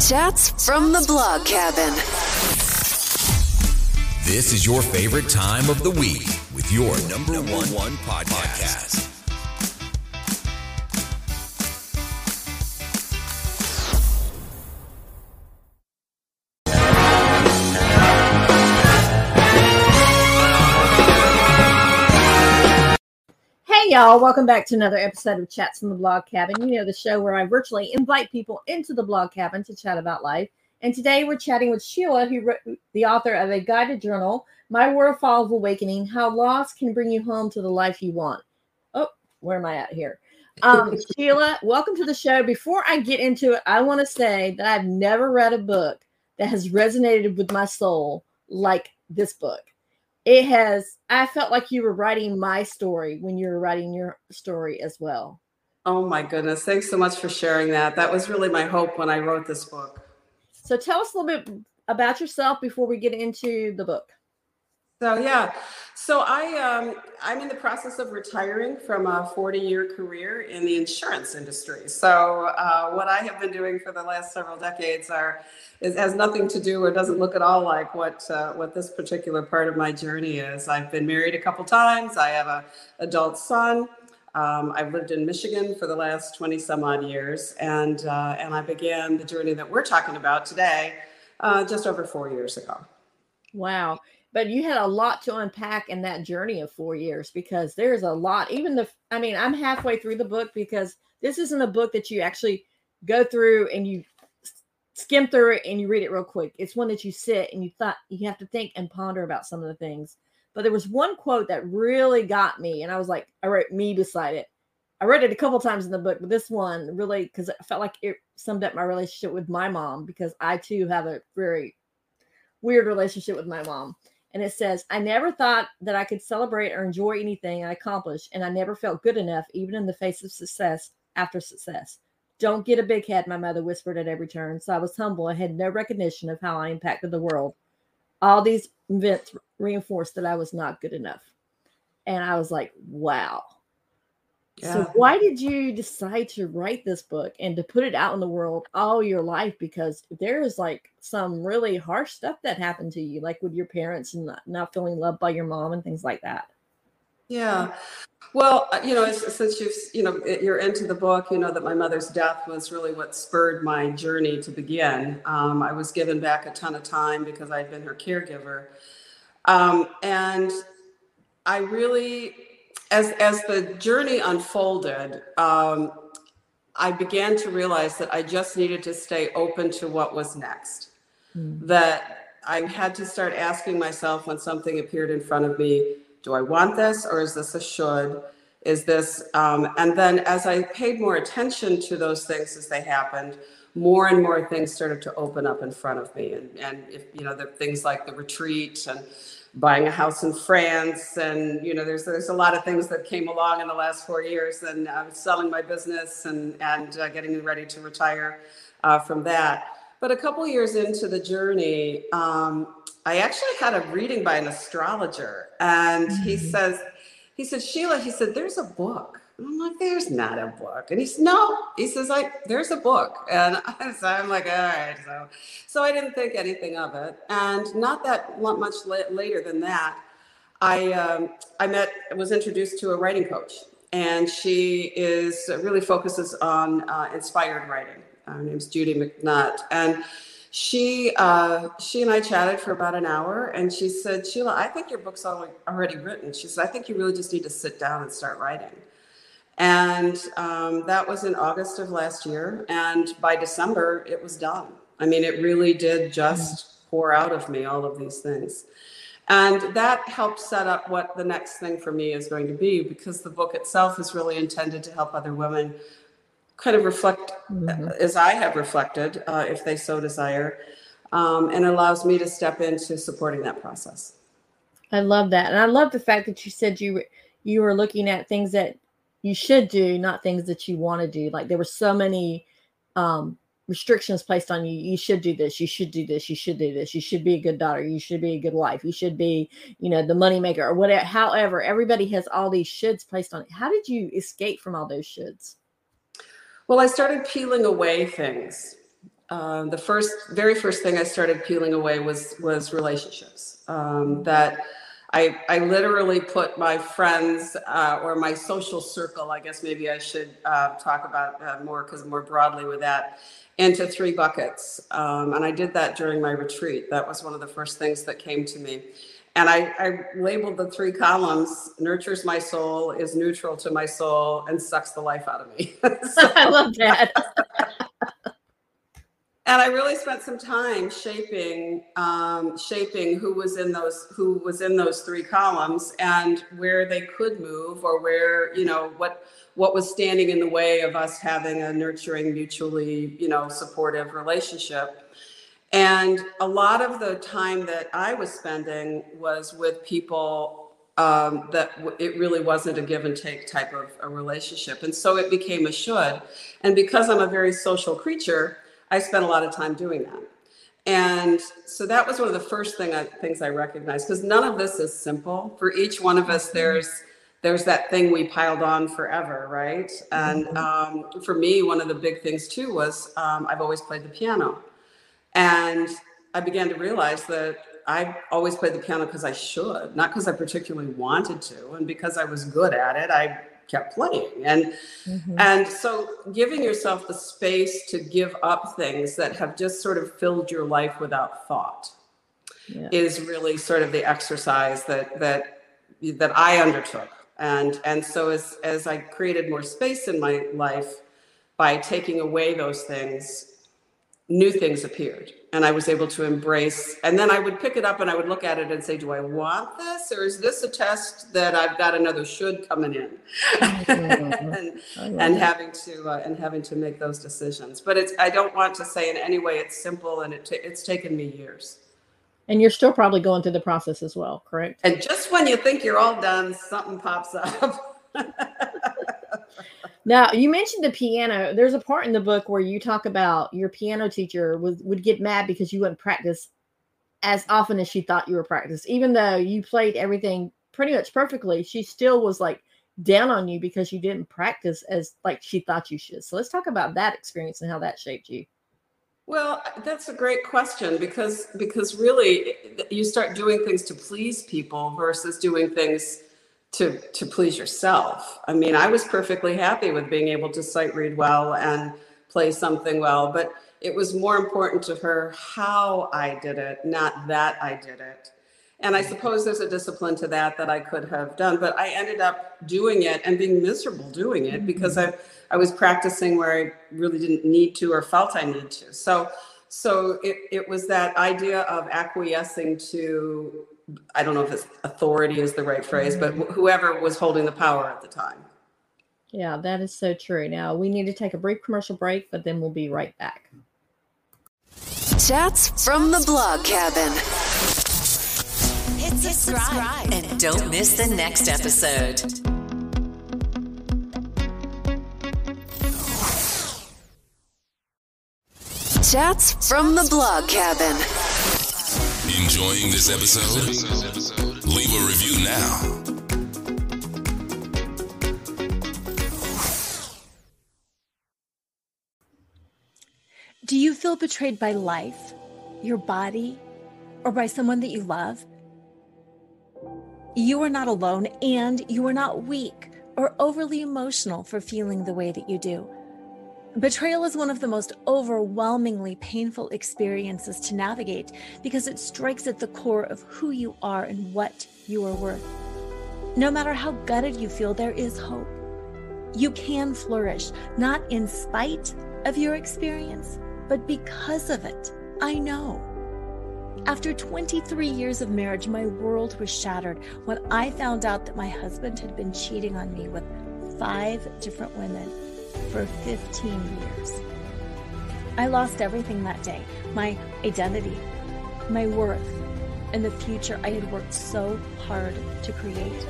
Chats from the blog cabin. This is your favorite time of the week with your number one one podcast. Y'all, welcome back to another episode of Chats from the Blog Cabin. You know, the show where I virtually invite people into the blog cabin to chat about life. And today we're chatting with Sheila, who wrote the author of a guided journal, My Waterfall of Awakening How Loss Can Bring You Home to the Life You Want. Oh, where am I at here? Um, Sheila, welcome to the show. Before I get into it, I want to say that I've never read a book that has resonated with my soul like this book it has i felt like you were writing my story when you were writing your story as well Oh my goodness. Thanks so much for sharing that. That was really my hope when I wrote this book. so tell us a little bit about yourself before we get into the book So yeah, so I um, I'm in the process of retiring from a 40 year career in the insurance industry. So uh, what I have been doing for the last several decades are is has nothing to do or doesn't look at all like what uh, what this particular part of my journey is. I've been married a couple times. I have a adult son. Um, I've lived in Michigan for the last 20 some odd years, and uh, and I began the journey that we're talking about today uh, just over four years ago. wow but you had a lot to unpack in that journey of four years because there's a lot even the i mean i'm halfway through the book because this isn't a book that you actually go through and you skim through it and you read it real quick. It's one that you sit and you thought you have to think and ponder about some of the things. But there was one quote that really got me and i was like i wrote me beside it. I read it a couple times in the book but this one really because i felt like it summed up my relationship with my mom because i too have a very weird relationship with my mom and it says, I never thought that I could celebrate or enjoy anything I accomplished, and I never felt good enough, even in the face of success after success. Don't get a big head, my mother whispered at every turn. So I was humble. and had no recognition of how I impacted the world. All these events reinforced that I was not good enough. And I was like, wow. So why did you decide to write this book and to put it out in the world all your life? Because there is like some really harsh stuff that happened to you, like with your parents and not, not feeling loved by your mom and things like that. Yeah. Well, uh, you know, since you've, you know, you're into the book, you know that my mother's death was really what spurred my journey to begin. Um, I was given back a ton of time because I'd been her caregiver. Um, and I really, as, as the journey unfolded, um, I began to realize that I just needed to stay open to what was next. That I had to start asking myself when something appeared in front of me, do I want this or is this a should? Is this, um, and then as I paid more attention to those things as they happened, more and more things started to open up in front of me. And, and if, you know, the things like the retreat and buying a house in France. And, you know, there's, there's a lot of things that came along in the last four years and I was selling my business and, and uh, getting ready to retire uh, from that. But a couple years into the journey, um, I actually had a reading by an astrologer, and he says, he said, Sheila, he said, there's a book. And I'm like, there's not a book. And he said, no. He says, like, there's a book. And so I'm like, all right. So, so I didn't think anything of it. And not that much later than that, I um, I met was introduced to a writing coach, and she is really focuses on uh, inspired writing. Her name's Judy McNutt, and she uh, she and I chatted for about an hour, and she said, Sheila, I think your book's already written. She said, I think you really just need to sit down and start writing. And um, that was in August of last year, and by December it was done. I mean, it really did just pour out of me all of these things. And that helped set up what the next thing for me is going to be because the book itself is really intended to help other women kind of reflect as I have reflected, uh, if they so desire, um, and allows me to step into supporting that process. I love that, and I love the fact that you said you you were looking at things that you should do, not things that you want to do. Like there were so many um, restrictions placed on you. You should do this. You should do this. You should do this. You should be a good daughter. You should be a good wife. You should be, you know, the moneymaker or whatever. However, everybody has all these shoulds placed on it. How did you escape from all those shoulds? Well, I started peeling away things uh, the first, very first thing I started peeling away was was relationships. Um, that I I literally put my friends uh, or my social circle. I guess maybe I should uh, talk about uh, more because more broadly with that into three buckets. Um, and I did that during my retreat. That was one of the first things that came to me. And I, I labeled the three columns nurtures my soul, is neutral to my soul, and sucks the life out of me. so, I love that. and I really spent some time shaping um, shaping who was in those who was in those three columns and where they could move or where you know what what was standing in the way of us having a nurturing mutually you know supportive relationship. And a lot of the time that I was spending was with people um, that w- it really wasn't a give and take type of a relationship. And so it became a should. And because I'm a very social creature I spent a lot of time doing that. And so that was one of the first thing I, things I recognized because none of this is simple. For each one of us, mm-hmm. there's there's that thing we piled on forever, right? And mm-hmm. um, for me, one of the big things too was um, I've always played the piano, and I began to realize that I always played the piano because I should, not because I particularly wanted to, and because I was good at it. I kept playing and mm-hmm. and so giving yourself the space to give up things that have just sort of filled your life without thought yeah. is really sort of the exercise that that that I undertook and and so as as I created more space in my life by taking away those things new things appeared and I was able to embrace. And then I would pick it up and I would look at it and say, Do I want this? Or is this a test that I've got another should coming in? and, and having to uh, and having to make those decisions. But it's I don't want to say in any way it's simple and it t- it's taken me years. And you're still probably going through the process as well, correct? And just when you think you're all done, something pops up. Now you mentioned the piano. There's a part in the book where you talk about your piano teacher would would get mad because you wouldn't practice as often as she thought you were practice. Even though you played everything pretty much perfectly, she still was like down on you because you didn't practice as like she thought you should. So let's talk about that experience and how that shaped you. Well, that's a great question because because really eh, eh, you start doing things to please people versus doing things to to please yourself. I mean, I was perfectly happy with being able to sight read well and play something well, but it was more important to her how I did it, not that I did it. And I suppose there's a discipline to that that I could have done, but I ended up doing it and being miserable doing it because I I was practicing where I really didn't need to or felt I need to. So so it, it was that idea of acquiescing to I don't know if it's authority is the right phrase, but wh- whoever was holding the power at the time. Yeah, that is so true. Now we need to take a brief commercial break, but then we'll be right back. Chats from the blog cabin. Hit subscribe and don't miss the next episode. Chats from the blog cabin. Enjoying this episode? Leave a review now. Do you feel betrayed by life, your body, or by someone that you love? You are not alone and you are not weak or overly emotional for feeling the way that you do. Betrayal is one of the most overwhelmingly painful experiences to navigate because it strikes at the core of who you are and what you are worth. No matter how gutted you feel, there is hope. You can flourish, not in spite of your experience, but because of it. I know. After 23 years of marriage, my world was shattered when I found out that my husband had been cheating on me with five different women for 15 years. I lost everything that day my identity, my worth, and the future I had worked so hard to create.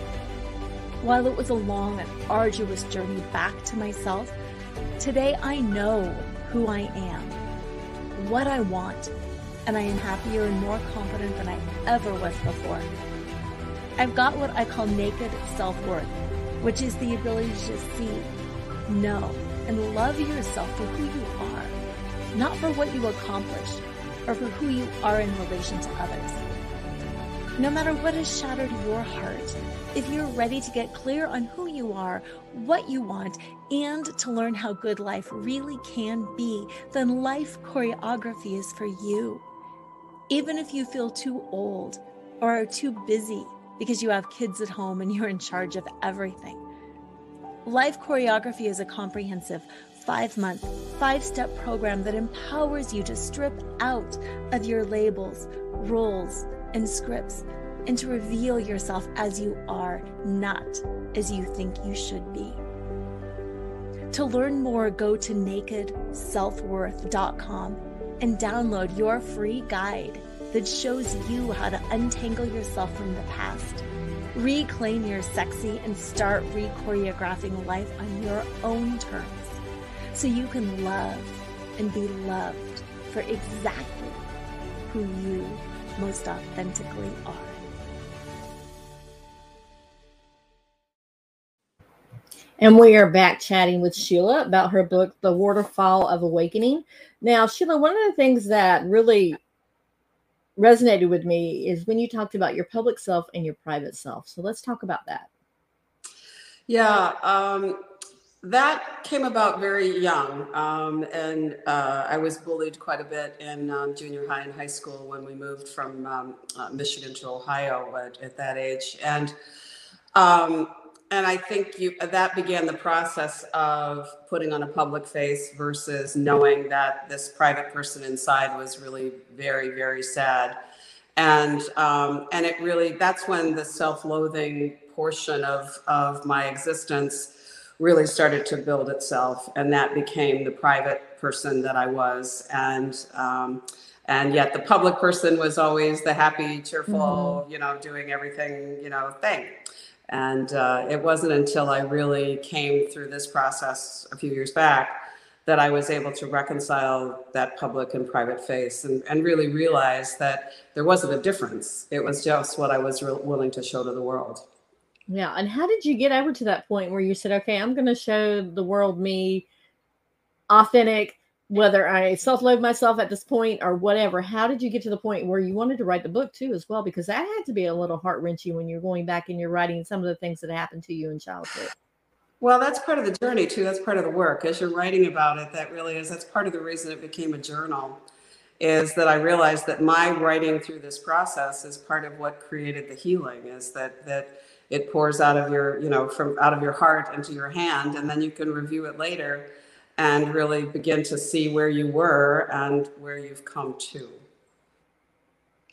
While it was a long and arduous journey back to myself, today I know who I am, what I want, and I am happier and more confident than I ever was before. I've got what I call naked self worth, which is the ability to see, know, and love yourself for who you are, not for what you accomplish or for who you are in relation to others. No matter what has shattered your heart, if you're ready to get clear on who you are, what you want, and to learn how good life really can be, then life choreography is for you. Even if you feel too old or are too busy because you have kids at home and you're in charge of everything. Life choreography is a comprehensive five month, five step program that empowers you to strip out of your labels, roles, and scripts and to reveal yourself as you are, not as you think you should be. To learn more, go to nakedselfworth.com and download your free guide that shows you how to untangle yourself from the past, reclaim your sexy, and start re choreographing life on your own terms so you can love and be loved for exactly who you most authentically are. And we are back chatting with Sheila about her book, The Waterfall of Awakening. Now, Sheila, one of the things that really resonated with me is when you talked about your public self and your private self. So let's talk about that. Yeah, um, that came about very young. Um, and uh, I was bullied quite a bit in um, junior high and high school when we moved from um, uh, Michigan to Ohio at, at that age. And um, and I think you that began the process of putting on a public face versus knowing that this private person inside was really very very sad, and um, and it really that's when the self-loathing portion of of my existence really started to build itself, and that became the private person that I was, and. Um, and yet the public person was always the happy cheerful mm-hmm. you know doing everything you know thing and uh, it wasn't until I really came through this process a few years back that I was able to reconcile that public and private face and, and really realize that there wasn't a difference. It was just what I was re- willing to show to the world. Yeah. And how did you get over to that point where you said, okay, I'm going to show the world me authentic, whether I self loathe myself at this point or whatever, how did you get to the point where you wanted to write the book too, as well? Because that had to be a little heart wrenching when you're going back and you're writing some of the things that happened to you in childhood. Well, that's part of the journey too. That's part of the work. As you're writing about it, that really is, that's part of the reason it became a journal, is that I realized that my writing through this process is part of what created the healing, is that, that, it pours out of your you know from out of your heart into your hand and then you can review it later and really begin to see where you were and where you've come to.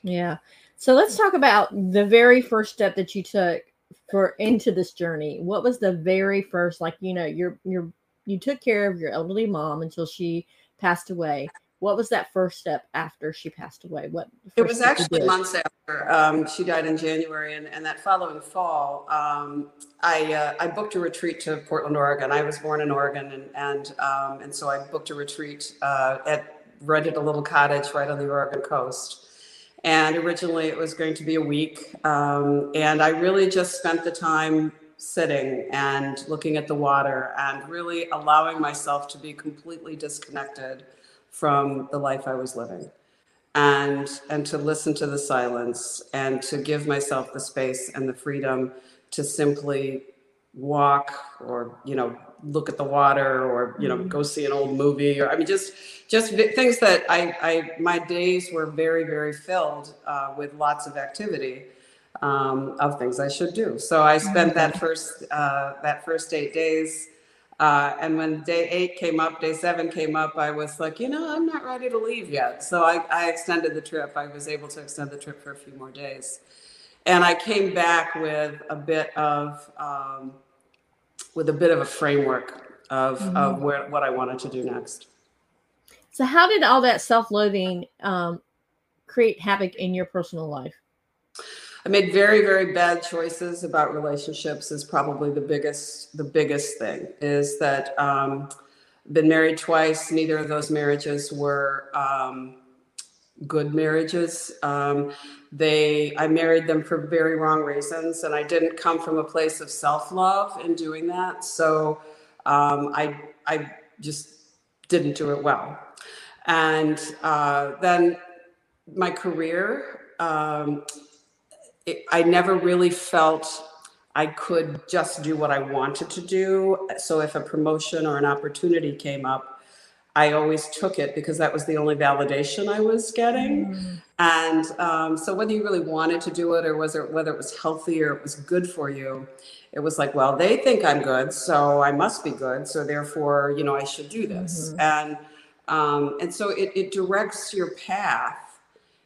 Yeah. So let's talk about the very first step that you took for into this journey. What was the very first like, you know, you're you're you took care of your elderly mom until she passed away what was that first step after she passed away? What it was actually months after um, she died in January, and, and that following fall, um, I uh, I booked a retreat to Portland, Oregon. I was born in Oregon, and and um, and so I booked a retreat uh, at rented a little cottage right on the Oregon coast. And originally it was going to be a week, um, and I really just spent the time sitting and looking at the water and really allowing myself to be completely disconnected from the life I was living. And and to listen to the silence and to give myself the space and the freedom to simply walk or you know look at the water or you know go see an old movie or i mean just just things that i i my days were very very filled uh, with lots of activity um, of things i should do. So i spent that first uh, that first eight days uh, and when day eight came up, day seven came up, I was like, you know, I'm not ready to leave yet. So I, I extended the trip. I was able to extend the trip for a few more days. And I came back with a bit of, um, with a bit of a framework of, mm-hmm. of where, what I wanted to do next. So how did all that self-loathing um, create havoc in your personal life? I made very, very bad choices about relationships is probably the biggest, the biggest thing is that um, been married twice. Neither of those marriages were um, good marriages. Um, they, I married them for very wrong reasons, and I didn't come from a place of self-love in doing that. So um, I, I just didn't do it well. And uh, then my career, um, it, I never really felt I could just do what I wanted to do. So if a promotion or an opportunity came up, I always took it because that was the only validation I was getting. Mm. And um, so whether you really wanted to do it or was it whether it was healthy or it was good for you, it was like, well, they think I'm good, so I must be good. So therefore, you know, I should do this. Mm-hmm. And um, and so it, it directs your path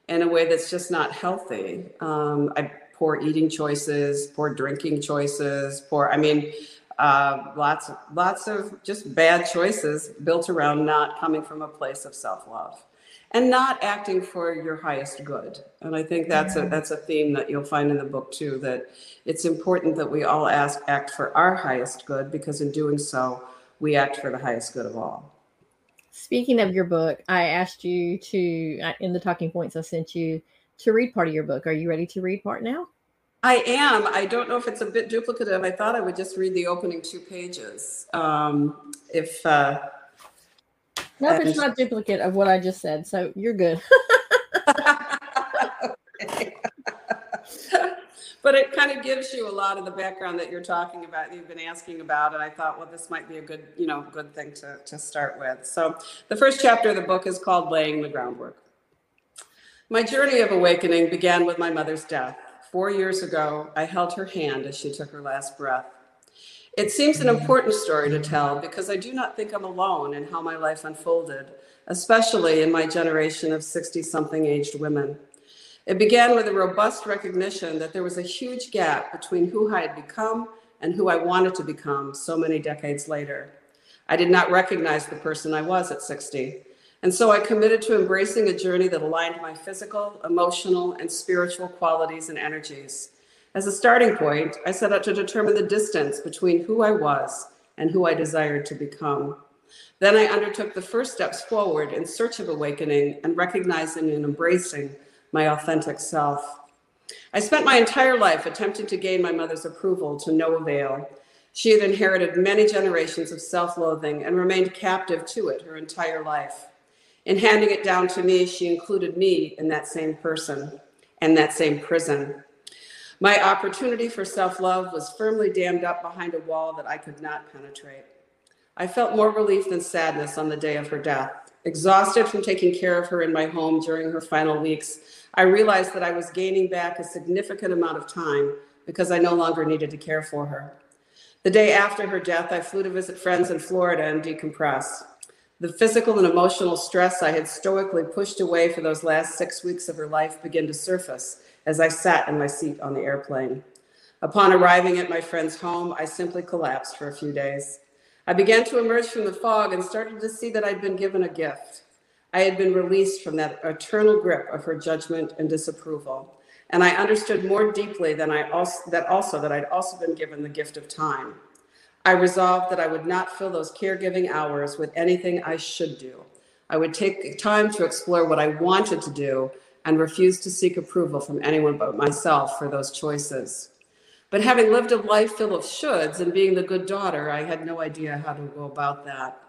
in a way that's just not healthy. Um, I poor eating choices, poor drinking choices, poor. I mean, uh, lots lots of just bad choices built around not coming from a place of self-love and not acting for your highest good and i think that's a that's a theme that you'll find in the book too that it's important that we all ask act for our highest good because in doing so we act for the highest good of all speaking of your book i asked you to in the talking points i sent you to read part of your book are you ready to read part now I am. I don't know if it's a bit duplicative. I thought I would just read the opening two pages. Um, if uh, no, it's not duplicate of what I just said, so you're good. but it kind of gives you a lot of the background that you're talking about, you've been asking about, and I thought, well, this might be a good, you know, good thing to to start with. So, the first chapter of the book is called "Laying the Groundwork." My journey of awakening began with my mother's death. Four years ago, I held her hand as she took her last breath. It seems an important story to tell because I do not think I'm alone in how my life unfolded, especially in my generation of 60 something aged women. It began with a robust recognition that there was a huge gap between who I had become and who I wanted to become so many decades later. I did not recognize the person I was at 60. And so I committed to embracing a journey that aligned my physical, emotional, and spiritual qualities and energies. As a starting point, I set out to determine the distance between who I was and who I desired to become. Then I undertook the first steps forward in search of awakening and recognizing and embracing my authentic self. I spent my entire life attempting to gain my mother's approval to no avail. She had inherited many generations of self loathing and remained captive to it her entire life. In handing it down to me, she included me in that same person and that same prison. My opportunity for self love was firmly dammed up behind a wall that I could not penetrate. I felt more relief than sadness on the day of her death. Exhausted from taking care of her in my home during her final weeks, I realized that I was gaining back a significant amount of time because I no longer needed to care for her. The day after her death, I flew to visit friends in Florida and decompress. The physical and emotional stress I had stoically pushed away for those last six weeks of her life began to surface as I sat in my seat on the airplane. Upon arriving at my friend's home, I simply collapsed for a few days. I began to emerge from the fog and started to see that I'd been given a gift. I had been released from that eternal grip of her judgment and disapproval. And I understood more deeply than I also, that also that I'd also been given the gift of time. I resolved that I would not fill those caregiving hours with anything I should do. I would take time to explore what I wanted to do and refuse to seek approval from anyone but myself for those choices. But having lived a life full of shoulds and being the good daughter, I had no idea how to go about that.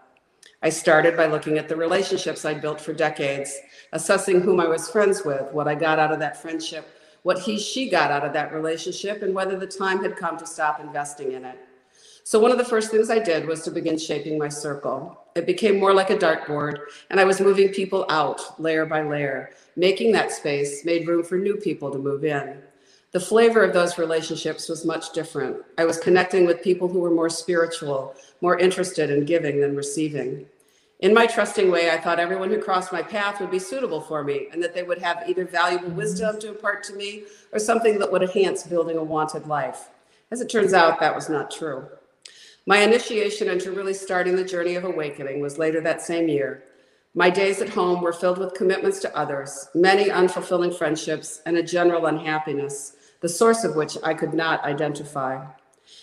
I started by looking at the relationships I'd built for decades, assessing whom I was friends with, what I got out of that friendship, what he, she got out of that relationship, and whether the time had come to stop investing in it. So, one of the first things I did was to begin shaping my circle. It became more like a dartboard, and I was moving people out layer by layer. Making that space made room for new people to move in. The flavor of those relationships was much different. I was connecting with people who were more spiritual, more interested in giving than receiving. In my trusting way, I thought everyone who crossed my path would be suitable for me and that they would have either valuable wisdom to impart to me or something that would enhance building a wanted life. As it turns out, that was not true. My initiation into really starting the journey of awakening was later that same year. My days at home were filled with commitments to others, many unfulfilling friendships, and a general unhappiness, the source of which I could not identify.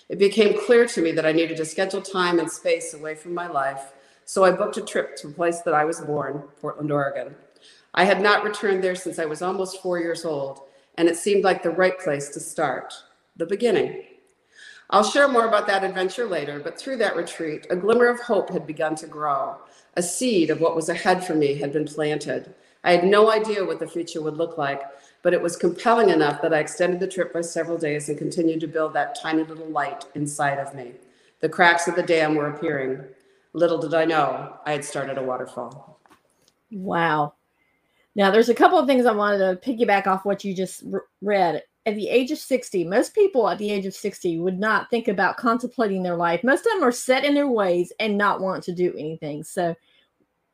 It became clear to me that I needed to schedule time and space away from my life, so I booked a trip to the place that I was born, Portland, Oregon. I had not returned there since I was almost four years old, and it seemed like the right place to start, the beginning. I'll share more about that adventure later, but through that retreat, a glimmer of hope had begun to grow. A seed of what was ahead for me had been planted. I had no idea what the future would look like, but it was compelling enough that I extended the trip by several days and continued to build that tiny little light inside of me. The cracks of the dam were appearing. Little did I know I had started a waterfall. Wow. Now, there's a couple of things I wanted to piggyback off what you just r- read. At the age of 60, most people at the age of 60 would not think about contemplating their life. Most of them are set in their ways and not want to do anything. So,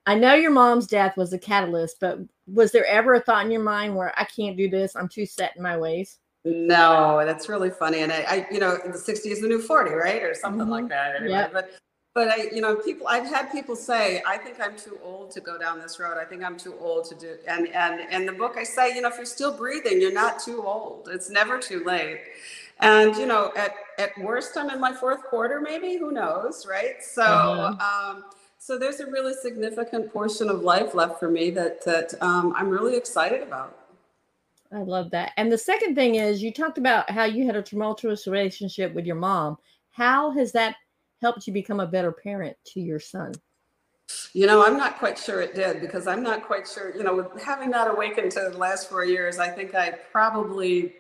I know your mom's death was a catalyst, but was there ever a thought in your mind where I can't do this? I'm too set in my ways. No, that's really funny. And I, I you know, the 60 is the new 40, right? Or something like that. Anyway. Yep. But but I, you know, people I've had people say, I think I'm too old to go down this road. I think I'm too old to do and and in the book I say, you know, if you're still breathing, you're not too old. It's never too late. And you know, at at worst I'm in my fourth quarter, maybe, who knows, right? So Mhm. um so there's a really significant portion of life left for me that that um, I'm really excited about. I love that. And the second thing is you talked about how you had a tumultuous relationship with your mom. How has that helped you become a better parent to your son? You know, I'm not quite sure it did because I'm not quite sure, you know, with having not awakened to the last four years, I think I probably,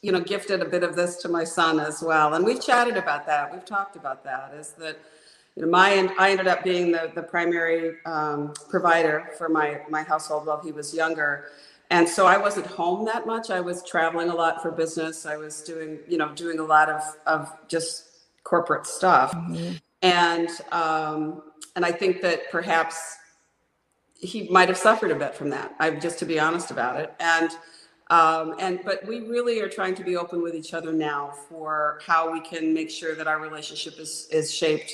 you know, gifted a bit of this to my son as well. And we've chatted about that. We've talked about that is that, you know, my, I ended up being the, the primary um, provider for my, my household while he was younger. And so I wasn't home that much. I was traveling a lot for business. I was doing, you know, doing a lot of, of just corporate stuff. And, um, and I think that perhaps he might have suffered a bit from that. I just to be honest about it. And um, and but we really are trying to be open with each other now for how we can make sure that our relationship is is shaped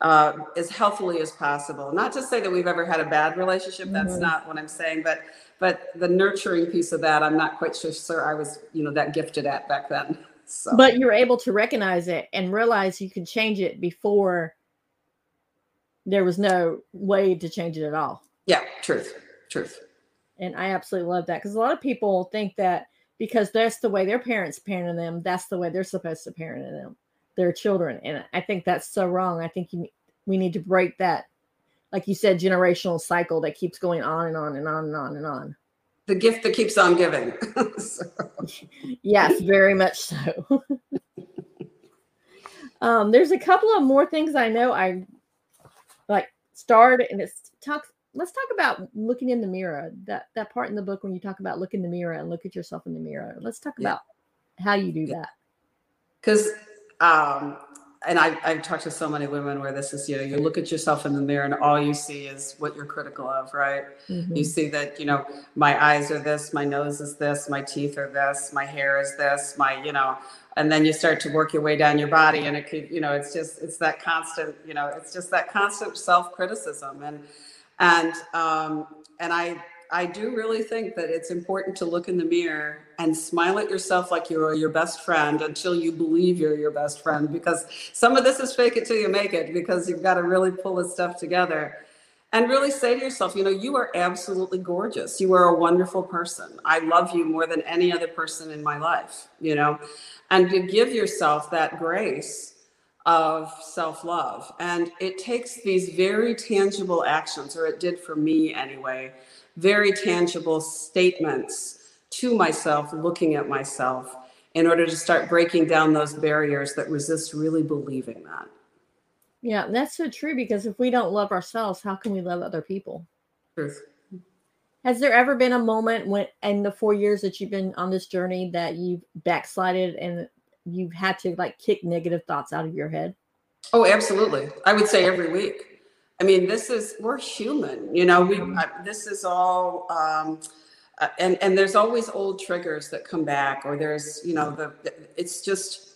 uh, as healthily as possible. Not to say that we've ever had a bad relationship. That's not what I'm saying. But but the nurturing piece of that, I'm not quite sure, sir. I was you know that gifted at back then. So. But you're able to recognize it and realize you could change it before there was no way to change it at all. yeah, truth, truth. And I absolutely love that because a lot of people think that because that's the way their parents parented them, that's the way they're supposed to parent them, their children. And I think that's so wrong. I think you, we need to break that, like you said, generational cycle that keeps going on and on and on and on and on. The gift that keeps on giving. So- Yes, very much so. um, there's a couple of more things I know I like starred and it's talk let's talk about looking in the mirror. That that part in the book when you talk about look in the mirror and look at yourself in the mirror. Let's talk Yeah. about how you do that. because um and I, I've talked to so many women where this is, you know, you look at yourself in the mirror and all you see is what you're critical of, right? Mhm. You see that, you know, my eyes are this, my nose is this, my teeth are this, my hair is this, my, you know, and then you start to work your way down your body and it could, you know, it's just, it's that constant, you know, it's just that constant self-criticism. And, and, um, and I, I do really think that it's important to look in the mirror and smile at yourself like you're your best friend until you believe you're your best friend because some of this is fake it till you make it because you've got to really pull this stuff together and really say to yourself, you know, you are absolutely gorgeous. You are a wonderful person. I love you more than any other person in my life, you know, and to give yourself that grace of self love. And it takes these very tangible actions, or it did for me anyway, very tangible statements to myself, looking at myself, in order to start breaking down those barriers that resist really believing that. Yeah, that's so true because if we don't love ourselves, how can we love other people? Truth. Has there ever been a moment when in the four years that you've been on this journey that you've backslided and you've had to like kick negative thoughts out of your head? Oh, absolutely. I would say every week. I mean, this is we're human, you know. We this is all, um, uh, and and there's always old triggers that come back, or there's you know the it's just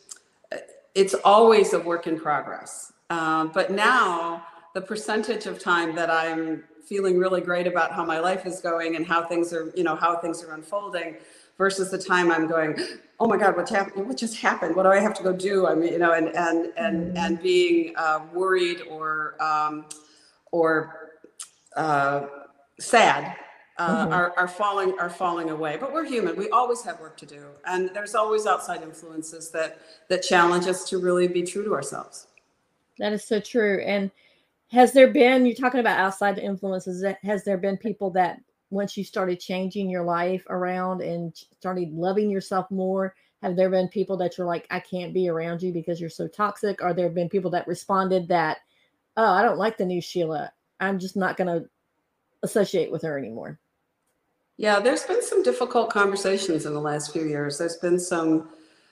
it's always a work in progress. Um, but now the percentage of time that I'm feeling really great about how my life is going and how things are, you know, how things are unfolding versus the time I'm going, oh my God, what's happening? What just happened? What do I have to go do? I mean, you know, and, and, and, and being uh, worried or, um, or uh, sad uh, Mhm. are, are falling are falling away. But we're human. We always have work to do, and there's always outside influences that that challenge us to really be true to ourselves. That is so true. And has there been you're talking about outside influences that- has there been people that once you started changing your life around and started loving yourself more have there been people that you're like i can't be around you because you're so toxic or there have been people that responded that oh i don't like the new sheila i'm just not going to associate with her anymore Yeah, there's been some difficult conversations in the last few years. There's been some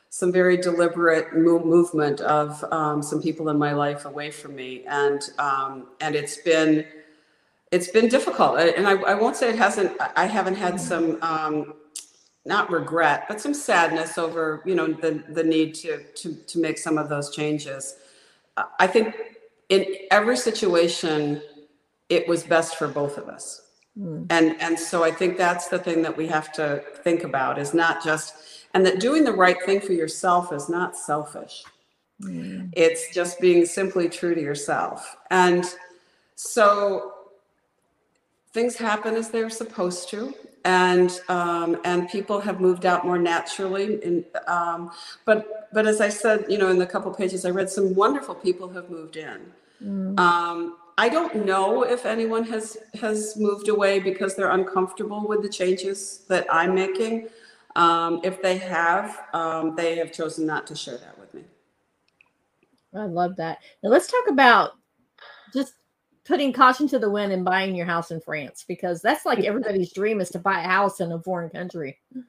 some very deliberate mo- movement of um, some people in my life away from me, and um, and it's been it's been difficult. And I, I won't say it hasn't. I haven't had some um, not regret, but some sadness over you know the the need to to to make some of those changes. I think in every situation, it was best for both of us Hmm. and and so i think that's the thing that we have to think about is not just and that doing the right thing for yourself is not selfish Hmm. it's just being simply true to yourself and so things happen as they're supposed to and um, and people have moved out more naturally and um, but but as i said you know in the couple pages i read some wonderful people have moved in Hmm. um, I don't know if anyone has has moved away because they're uncomfortable with the changes that I'm making. Um, if they have, um, they have chosen not to share that with me. I love that. Now let's talk about just putting caution to the wind and buying your house in France because that's like everybody's dream is to buy a house in a foreign country.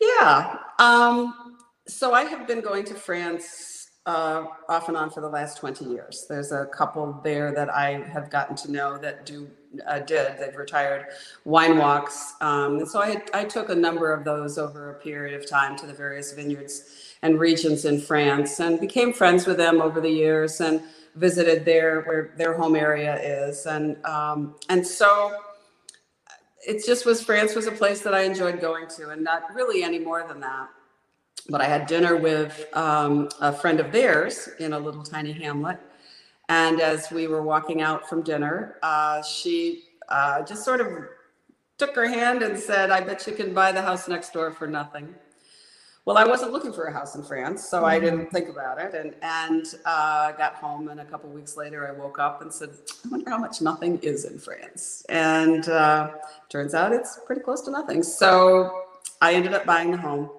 Yeah. Um, so I have been going to France uh, off and on for the last 20 years. There's a couple there that I have gotten to know that do uh, did. They've retired wine walks. Um, and so I, I took a number of those over a period of time to the various vineyards and regions in France and became friends with them over the years and visited their where their home area is. And um, and so it just was France was a place that I enjoyed going to, and not really any more than that. But I had dinner with um, a friend of theirs in a little tiny hamlet, and as we were walking out from dinner, uh, she uh, just sort of took her hand and said, "I bet you can buy the house next door for nothing." Well, I wasn't looking for a house in France, so I didn't think about it, and and uh, got home, and a couple weeks later, I woke up and said, "I wonder how much nothing is in France." And uh, turns out it's pretty close to nothing. So I ended up buying the home,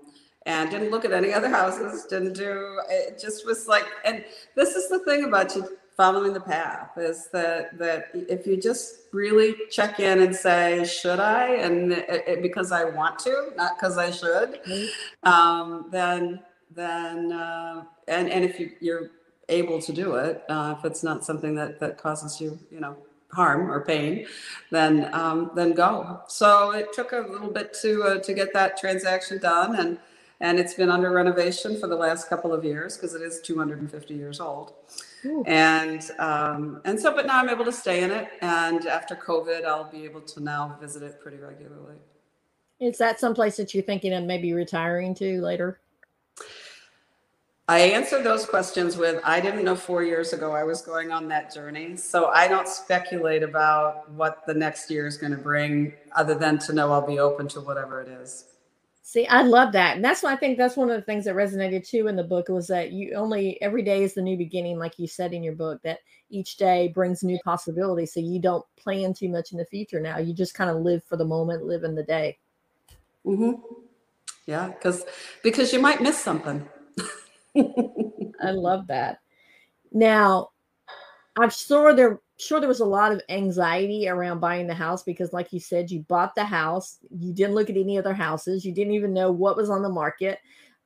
and didn't look at any other houses. Didn't do. It just was like, and this is the thing about you following the path is that that if you just really check in and say should i and it, it- because i want to not because i should um, then then uh, and and if you, you're able to do it uh, if it's not something that that causes you you know harm or pain then um, then go so it took a little bit to uh, to get that transaction done and and it's been under renovation for the last couple of years because it is 250 years old Ooh. and um, and so but now i'm able to stay in it and after covid i'll be able to now visit it pretty regularly Is that someplace that you're thinking of maybe retiring to later? I answered those questions with I didn't know four years ago I was going on that journey. So I don't speculate about what the next year is going to bring, other than to know I'll be open to whatever it is. See, I love that. And that's why I think that's one of the things that resonated too in the book was that you only every day is the new beginning, like you said in your book, that each day brings new possibilities. So you don't plan too much in the future now. You just kind of live for the moment, live in the day. hmm Yeah, because because you might miss something. I love that. Now, I'm sure there sure there was a lot of anxiety around buying the house because like you said you bought the house, you didn't look at any other houses, you didn't even know what was on the market.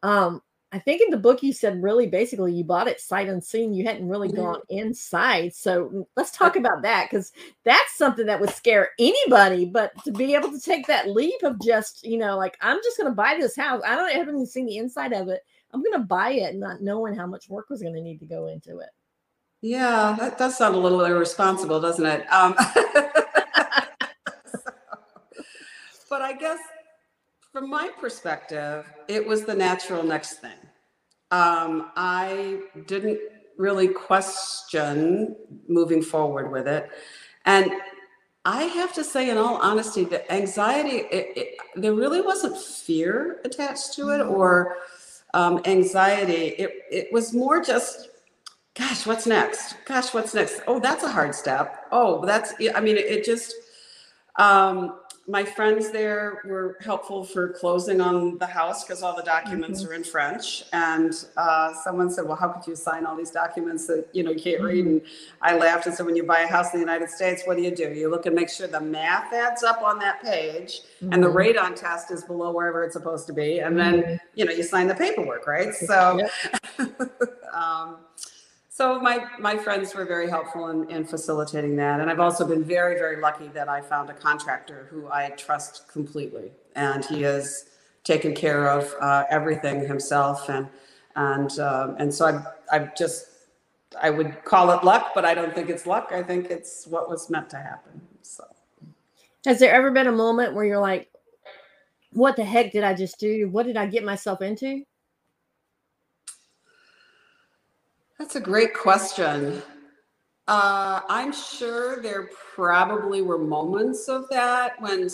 Um I think in the book you said really basically you bought it sight unseen. You hadn't really Mhm. gone inside. So mm, let's talk about that because that's something that would scare anybody. But to be able to take that leap of just, you know, like I'm just gonna buy this house. I don't I haven't even seen the inside of it. I'm gonna buy it not knowing how much work was gonna need to go into it. Yeah, that does sound a little irresponsible, doesn't it? Um, but I guess from my perspective, it was the natural next thing. Um, I didn't really question moving forward with it. And I have to say, in all honesty, the anxiety, it, it, there really wasn't fear attached to it or um, anxiety. It, it was more just gosh, what's next? Gosh, what's next? Oh, that's a hard step. Oh, that's, I mean, it, it just, um, my friends there were helpful for closing on the house because all the documents Mhm. are in French. And uh, someone said, "Well, how could you sign all these documents that you know you can't read?" And I laughed and said, "When you buy a house in the United States, what do you do? You look and make sure the math adds up on that page, and the Mhm. radon test is below wherever it's supposed to be, and then you know you sign the paperwork, right? So." um, so my my friends were very helpful in, in facilitating that, and I've also been very very lucky that I found a contractor who I trust completely, and he has taken care of uh, everything himself, and and um, and so I've I've just I would call it luck, but I don't think it's luck. I think it's what was meant to happen. So Has there ever been a moment where you're like, what the heck did I just do? What did I get myself into? That's a great question. Uh, I'm sure there probably were moments of that when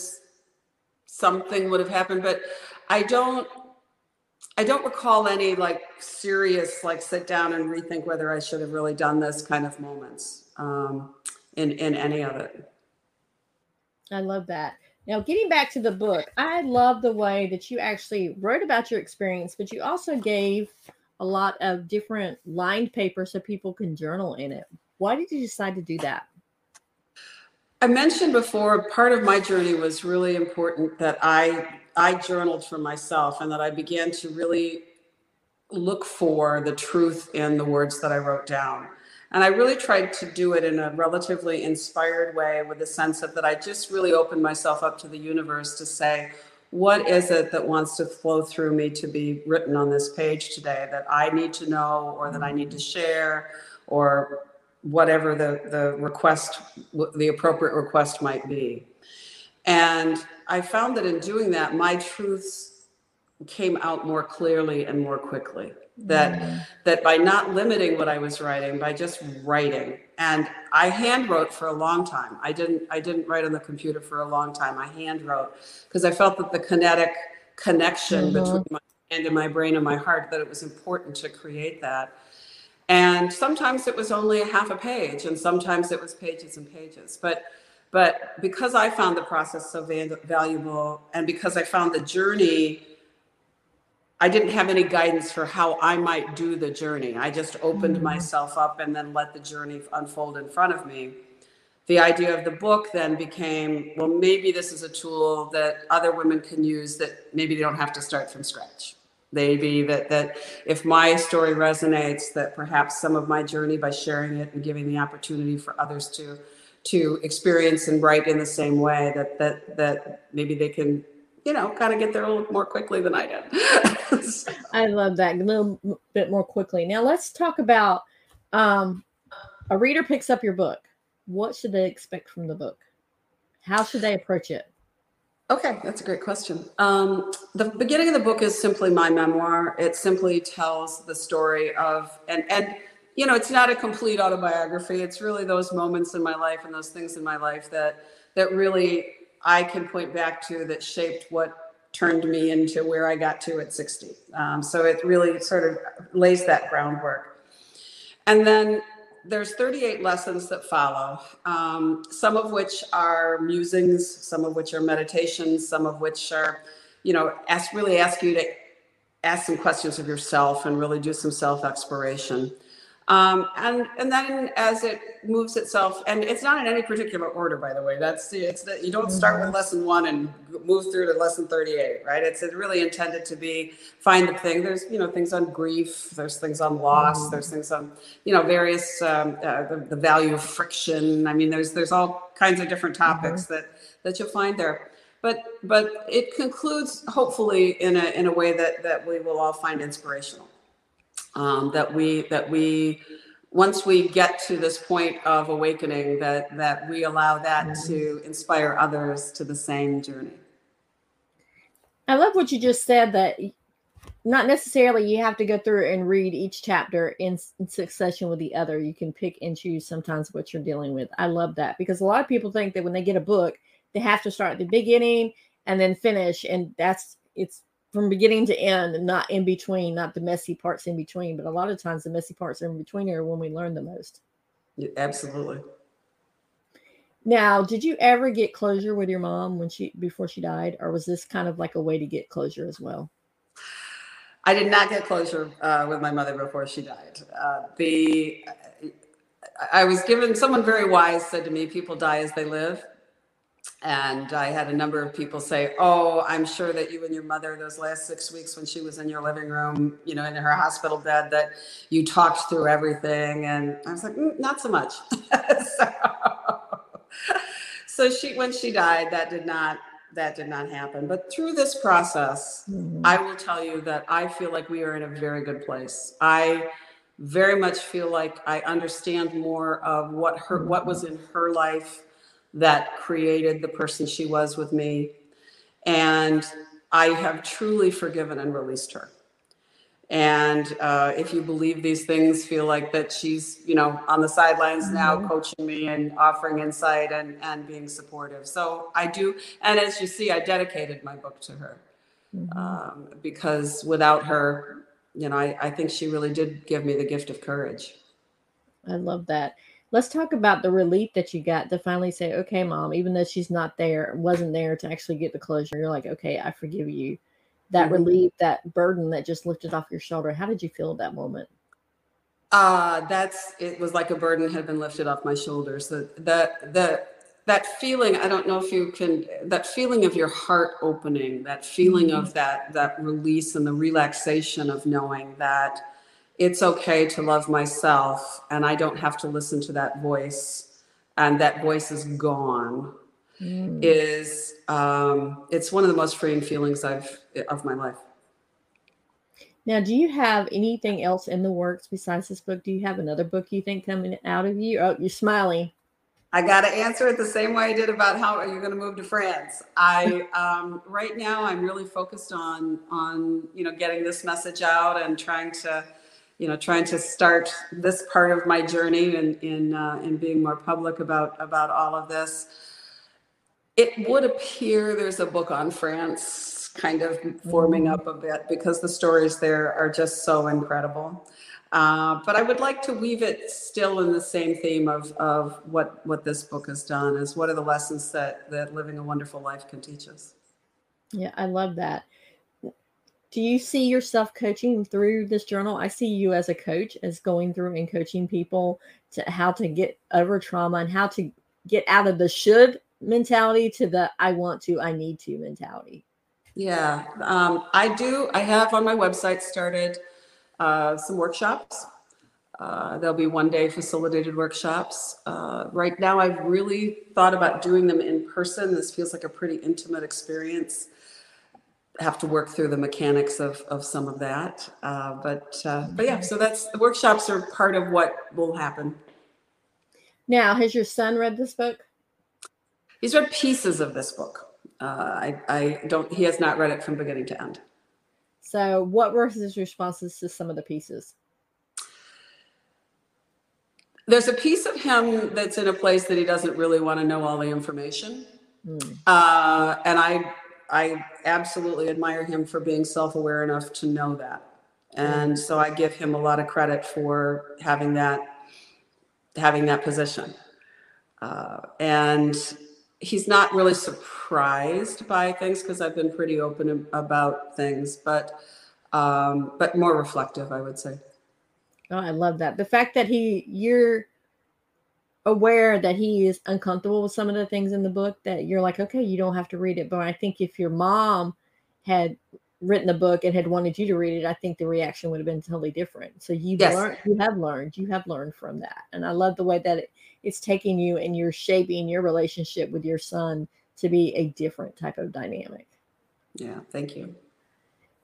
something would have happened, but I don't. I don't recall any like serious like sit down and rethink whether I should have really done this kind of moments um, in in any of it. I love that. Now, getting back to the book, I love the way that you actually wrote about your experience, but you also gave a lot of different lined paper so people can journal in it. Why did you decide to do that? I mentioned before, part of my journey was really important that I I journaled for myself and that I began to really look for the truth in the words that I wrote down. And I really tried to do it in a relatively inspired way with a sense of that I just really opened myself up to the universe to say, what is it that wants to flow through me to be written on this page today that I need to know or that I need to share or whatever the, the request, the appropriate request might be. And I found that in doing that, my truths came out more clearly and more quickly. That that by not limiting what I was writing, by just writing, and I hand wrote for a long time. I didn't I didn't write on the computer for a long time. I hand wrote because I felt that the kinetic connection Mhm. between my hand and my brain and my heart that it was important to create that. And sometimes it was only a half a page, and sometimes it was pages and pages. But but because I found the process so val- valuable, and because I found the journey, I didn't have any guidance for how I might do the journey. I just opened mm-hmm. myself up and then let the journey unfold in front of me. The idea of the book then became well, maybe this is a tool that other women can use that maybe they don't have to start from scratch. Maybe that, that if my story resonates, that perhaps some of my journey by sharing it and giving the opportunity for others to to experience and write in the same way that that that maybe they can you know kind of get there a little more quickly than i did So- I love that a little bit more quickly. Now, let's talk about um, a reader picks up your book. What should they expect from the book? How should they approach it? okay that's a great question um, the beginning of the book is simply my memoir it simply tells the story of and and you know it's not a complete autobiography it's really those moments in my life and those things in my life that that really i can point back to that shaped what turned me into where i got to at 60 um, so it really sort of lays that groundwork and then there's 38 lessons that follow, um, some of which are musings, some of which are meditations, some of which are, you know, ask really ask you to ask some questions of yourself and really do some self exploration. Um, and and then as it moves itself, and it's not in any particular order, by the way. That's the it's that you don't start with lesson one and move through to lesson 38, right? It's really intended to be find the thing. There's you know things on grief, there's things on loss, there's things on you know various um, uh, the, the value of friction. I mean, there's there's all kinds of different topics that that you'll find there. But but it concludes hopefully in a in a way that that we will all find inspirational um, that we that we once we get to this point of awakening that that we allow that to inspire others to the same journey I love what you just said that not necessarily you have to go through and read each chapter in, in succession with the other. You can pick and choose sometimes what you're dealing with. I love that because a lot of people think that when they get a book, they have to start at the beginning and then finish. And that's it's from beginning to end and not in between, not the messy parts in between. But a lot of times the messy parts in between are when we learn the most. Yeah, absolutely. Now, did you ever get closure with your mom when she before she died, or was this kind of like a way to get closure as well? I did not get closure uh, with my mother before she died. Uh, the I was given someone very wise said to me, "People die as they live," and I had a number of people say, "Oh, I'm sure that you and your mother those last six weeks when she was in your living room, you know, in her hospital bed, that you talked through everything." And I was like, mm, "Not so much." so, so she, when she died, that did not that did not happen. But through this process, mm-hmm. I will tell you that I feel like we are in a very good place. I very much feel like I understand more of what her what was in her life that created the person she was with me. And I have truly forgiven and released her. And uh, if you believe these things, feel like that she's, you know, on the sidelines now mm-hmm. coaching me and offering insight and, and being supportive. So I do. And as you see, I dedicated my book to her mm-hmm. um, because without her, you know, I, I think she really did give me the gift of courage. I love that. Let's talk about the relief that you got to finally say, okay, mom, even though she's not there, wasn't there to actually get the closure. You're like, okay, I forgive you that mm-hmm. relief, that burden that just lifted off your shoulder. How did you feel at that moment? Uh, that's it was like a burden had been lifted off my shoulders. The the the that feeling, I don't know if you can that feeling of your heart opening, that feeling mm-hmm. of that that release and the relaxation of knowing that it's okay to love myself and I don't have to listen to that voice and that voice is gone mm. is um, it's one of the most freeing feelings I've of my life. Now, do you have anything else in the works besides this book? Do you have another book you think coming out of you? Oh, you're smiling. I got to answer it the same way I did about how are you going to move to France. I um, right now I'm really focused on on you know getting this message out and trying to you know trying to start this part of my journey in in uh, in being more public about about all of this it would appear there's a book on France kind of forming up a bit because the stories there are just so incredible. Uh, but I would like to weave it still in the same theme of, of what, what this book has done is what are the lessons that, that living a wonderful life can teach us. Yeah, I love that. Do you see yourself coaching through this journal? I see you as a coach, as going through and coaching people to how to get over trauma and how to get out of the should mentality to the I want to, I need to mentality? Yeah, um, I do. I have on my website started uh, some workshops. Uh, there'll be one day facilitated workshops. Uh, right now, I've really thought about doing them in person. This feels like a pretty intimate experience. Have to work through the mechanics of, of some of that. Uh, but, uh, but yeah, so that's the workshops are part of what will happen. Now, has your son read this book? He's read pieces of this book. Uh, I, I don't. He has not read it from beginning to end. So, what were his responses to some of the pieces? There's a piece of him that's in a place that he doesn't really want to know all the information, mm. uh, and I, I absolutely admire him for being self-aware enough to know that, and so I give him a lot of credit for having that, having that position, uh, and he's not really surprised by things because I've been pretty open about things, but um, but more reflective, I would say. Oh, I love that. The fact that he you're aware that he is uncomfortable with some of the things in the book that you're like, okay, you don't have to read it. But I think if your mom had written the book and had wanted you to read it, I think the reaction would have been totally different. So you yes. learned, you have learned, you have learned from that, and I love the way that it, it's taking you and you're shaping your relationship with your son to be a different type of dynamic. Yeah, thank you.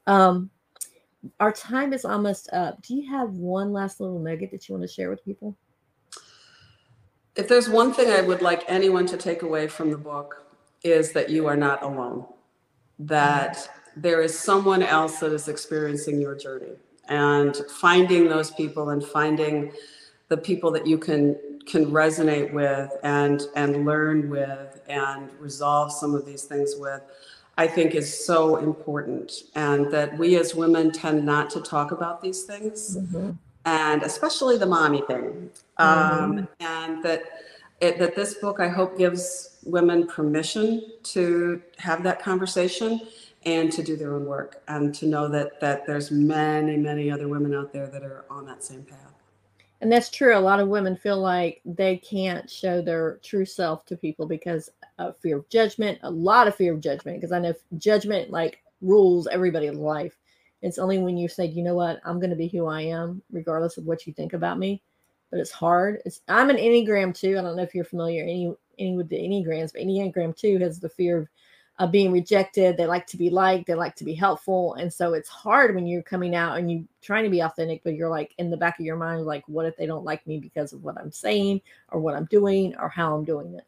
Um, our time is almost up. Do you have one last little nugget that you want to share with people? If there's one thing I would like anyone to take away from the book is that you are not alone. That there is someone else that is experiencing your journey and finding those people and finding the people that you can can resonate with and and learn with and resolve some of these things with I think is so important, and that we as women tend not to talk about these things, Mm-hmm. And especially the mommy thing. Um, and that it, that this book, I hope, gives women permission to have that conversation and to do their own work, and to know that that there's many, many other women out there that are on that same path. And that's true. A lot of women feel like they can't show their true self to people because of fear of judgment, a lot of fear of judgment. Because I know judgment like rules everybody's life. It's only when you say, you know what, I'm going to be who I am, regardless of what you think about me. But it's hard. It's I'm an Enneagram too. I don't know if you're familiar any any with the Enneagrams, but Enneagram two has the fear of of being rejected. They like to be liked. They like to be helpful. And so it's hard when you're coming out and you trying to be authentic, but you're like in the back of your mind, like, what if they don't like me because of what I'm saying or what I'm doing or how I'm doing it?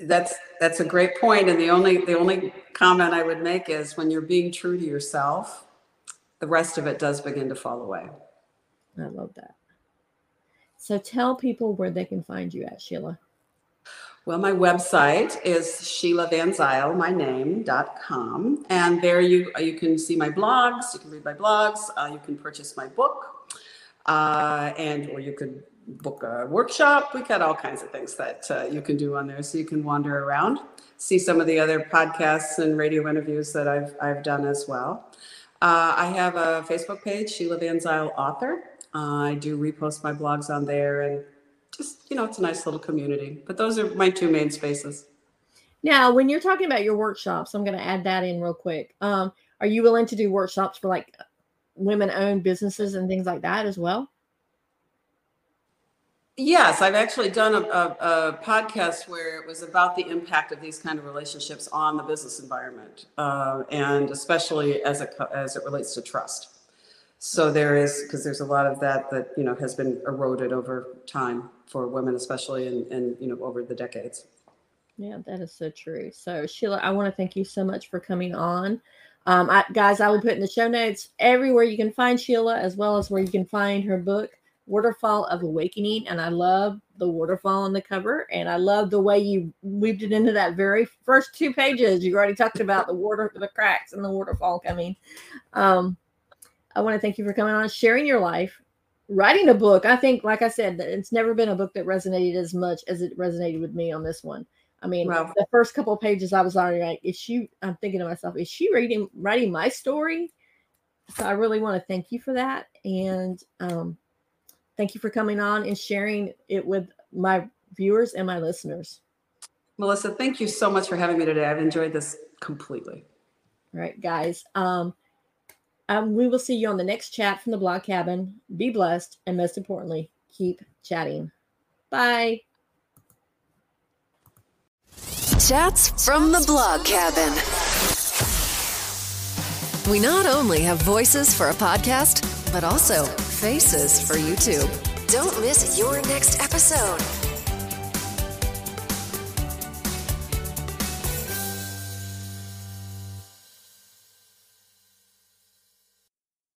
That's that's a great point, and the only the only comment I would make is when you're being true to yourself, the rest of it does begin to fall away. I love that. So tell people where they can find you at, Sheila. Well, my website is Sheila VanZile, my name.com. And there you you can see my blogs, you can read my blogs, uh, you can purchase my book, uh, and or you could book a workshop. We've got all kinds of things that uh, you can do on there. So you can wander around, see some of the other podcasts and radio interviews that I've, I've done as well. Uh, I have a Facebook page, Sheila VanZile Author. Uh, I do repost my blogs on there and just, you know, it's a nice little community. But those are my two main spaces. Now, when you're talking about your workshops, I'm going to add that in real quick. Um, are you willing to do workshops for like women owned businesses and things like that as well? Yes, I've actually done a, a, a, podcast where it was about the impact of these kind of relationships on the business environment, uh, and especially as it as it relates to trust. So there is because there's a lot of that that you know has been eroded over time for women, especially and and you know over the decades. Yeah, that is so true. So Sheila, I want to thank you so much for coming on. Um, I, guys, I will put in the show notes everywhere you can find Sheila, as well as where you can find her book. Waterfall of Awakening. And I love the waterfall on the cover. And I love the way you weaved it into that very first two pages. You already talked about the water, the cracks and the waterfall coming. Um, I want to thank you for coming on, sharing your life, writing a book. I think, like I said, it's never been a book that resonated as much as it resonated with me on this one. I mean, wow. the first couple of pages, I was already like, is she, I'm thinking to myself, is she reading, writing my story? So I really want to thank you for that. And, um, Thank you for coming on and sharing it with my viewers and my listeners. Melissa, thank you so much for having me today. I've enjoyed this completely. All right, guys. Um, um, we will see you on the next chat from the blog cabin. Be blessed, and most importantly, keep chatting. Bye. Chats from the blog cabin. We not only have voices for a podcast, but also faces for YouTube. Don't miss your next episode.